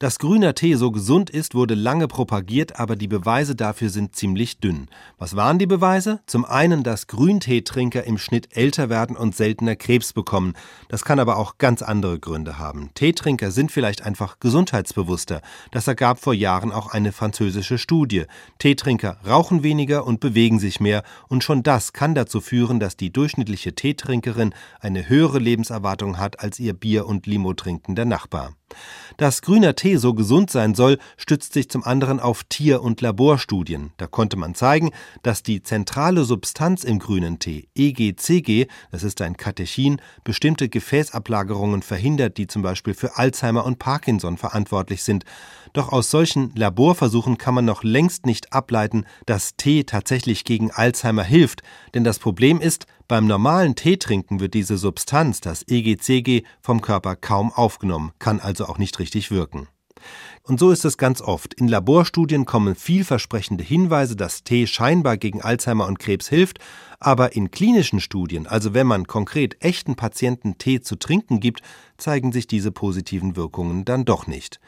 Dass grüner Tee so gesund ist, wurde lange propagiert, aber die Beweise dafür sind ziemlich dünn. Was waren die Beweise? Zum einen, dass Grünteetrinker im Schnitt älter werden und seltener Krebs bekommen. Das kann aber auch ganz andere Gründe haben. Teetrinker sind vielleicht einfach gesundheitsbewusster. Das ergab vor Jahren auch eine französische Studie. Teetrinker rauchen weniger und bewegen sich mehr und schon das kann dazu führen, dass die durchschnittliche Teetrinkerin eine höhere Lebenserwartung hat als ihr Bier- und Limo trinkender Nachbar. Dass grüner Tee so gesund sein soll, stützt sich zum anderen auf Tier- und Laborstudien. Da konnte man zeigen, dass die zentrale Substanz im grünen Tee, EGCG, das ist ein Katechin, bestimmte Gefäßablagerungen verhindert, die zum Beispiel für Alzheimer und Parkinson verantwortlich sind. Doch aus solchen Laborversuchen kann man noch längst nicht ableiten, dass Tee tatsächlich gegen Alzheimer hilft, denn das Problem ist, beim normalen Teetrinken wird diese Substanz, das EGCG, vom Körper kaum aufgenommen, kann also auch nicht richtig wirken. Und so ist es ganz oft. In Laborstudien kommen vielversprechende Hinweise, dass Tee scheinbar gegen Alzheimer und Krebs hilft, aber in klinischen Studien, also wenn man konkret echten Patienten Tee zu trinken gibt, zeigen sich diese positiven Wirkungen dann doch nicht.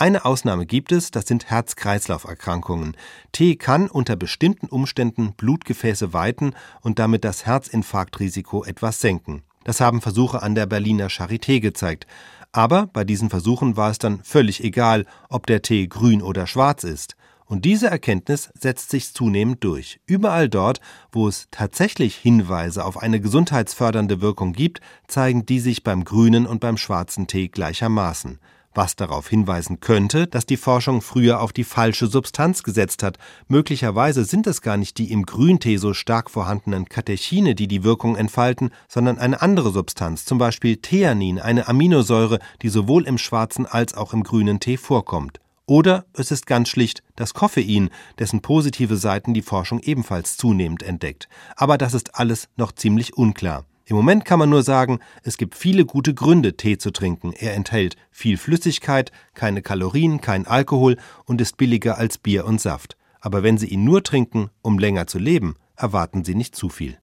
Eine Ausnahme gibt es, das sind Herz-Kreislauf-Erkrankungen. Tee kann unter bestimmten Umständen Blutgefäße weiten und damit das Herzinfarktrisiko etwas senken. Das haben Versuche an der Berliner Charité gezeigt. Aber bei diesen Versuchen war es dann völlig egal, ob der Tee grün oder schwarz ist. Und diese Erkenntnis setzt sich zunehmend durch. Überall dort, wo es tatsächlich Hinweise auf eine gesundheitsfördernde Wirkung gibt, zeigen die sich beim grünen und beim schwarzen Tee gleichermaßen was darauf hinweisen könnte, dass die Forschung früher auf die falsche Substanz gesetzt hat. Möglicherweise sind es gar nicht die im Grüntee so stark vorhandenen Katechine, die die Wirkung entfalten, sondern eine andere Substanz, zum Beispiel Theanin, eine Aminosäure, die sowohl im schwarzen als auch im grünen Tee vorkommt. Oder es ist ganz schlicht das Koffein, dessen positive Seiten die Forschung ebenfalls zunehmend entdeckt. Aber das ist alles noch ziemlich unklar. Im Moment kann man nur sagen, es gibt viele gute Gründe, Tee zu trinken. Er enthält viel Flüssigkeit, keine Kalorien, kein Alkohol und ist billiger als Bier und Saft. Aber wenn Sie ihn nur trinken, um länger zu leben, erwarten Sie nicht zu viel.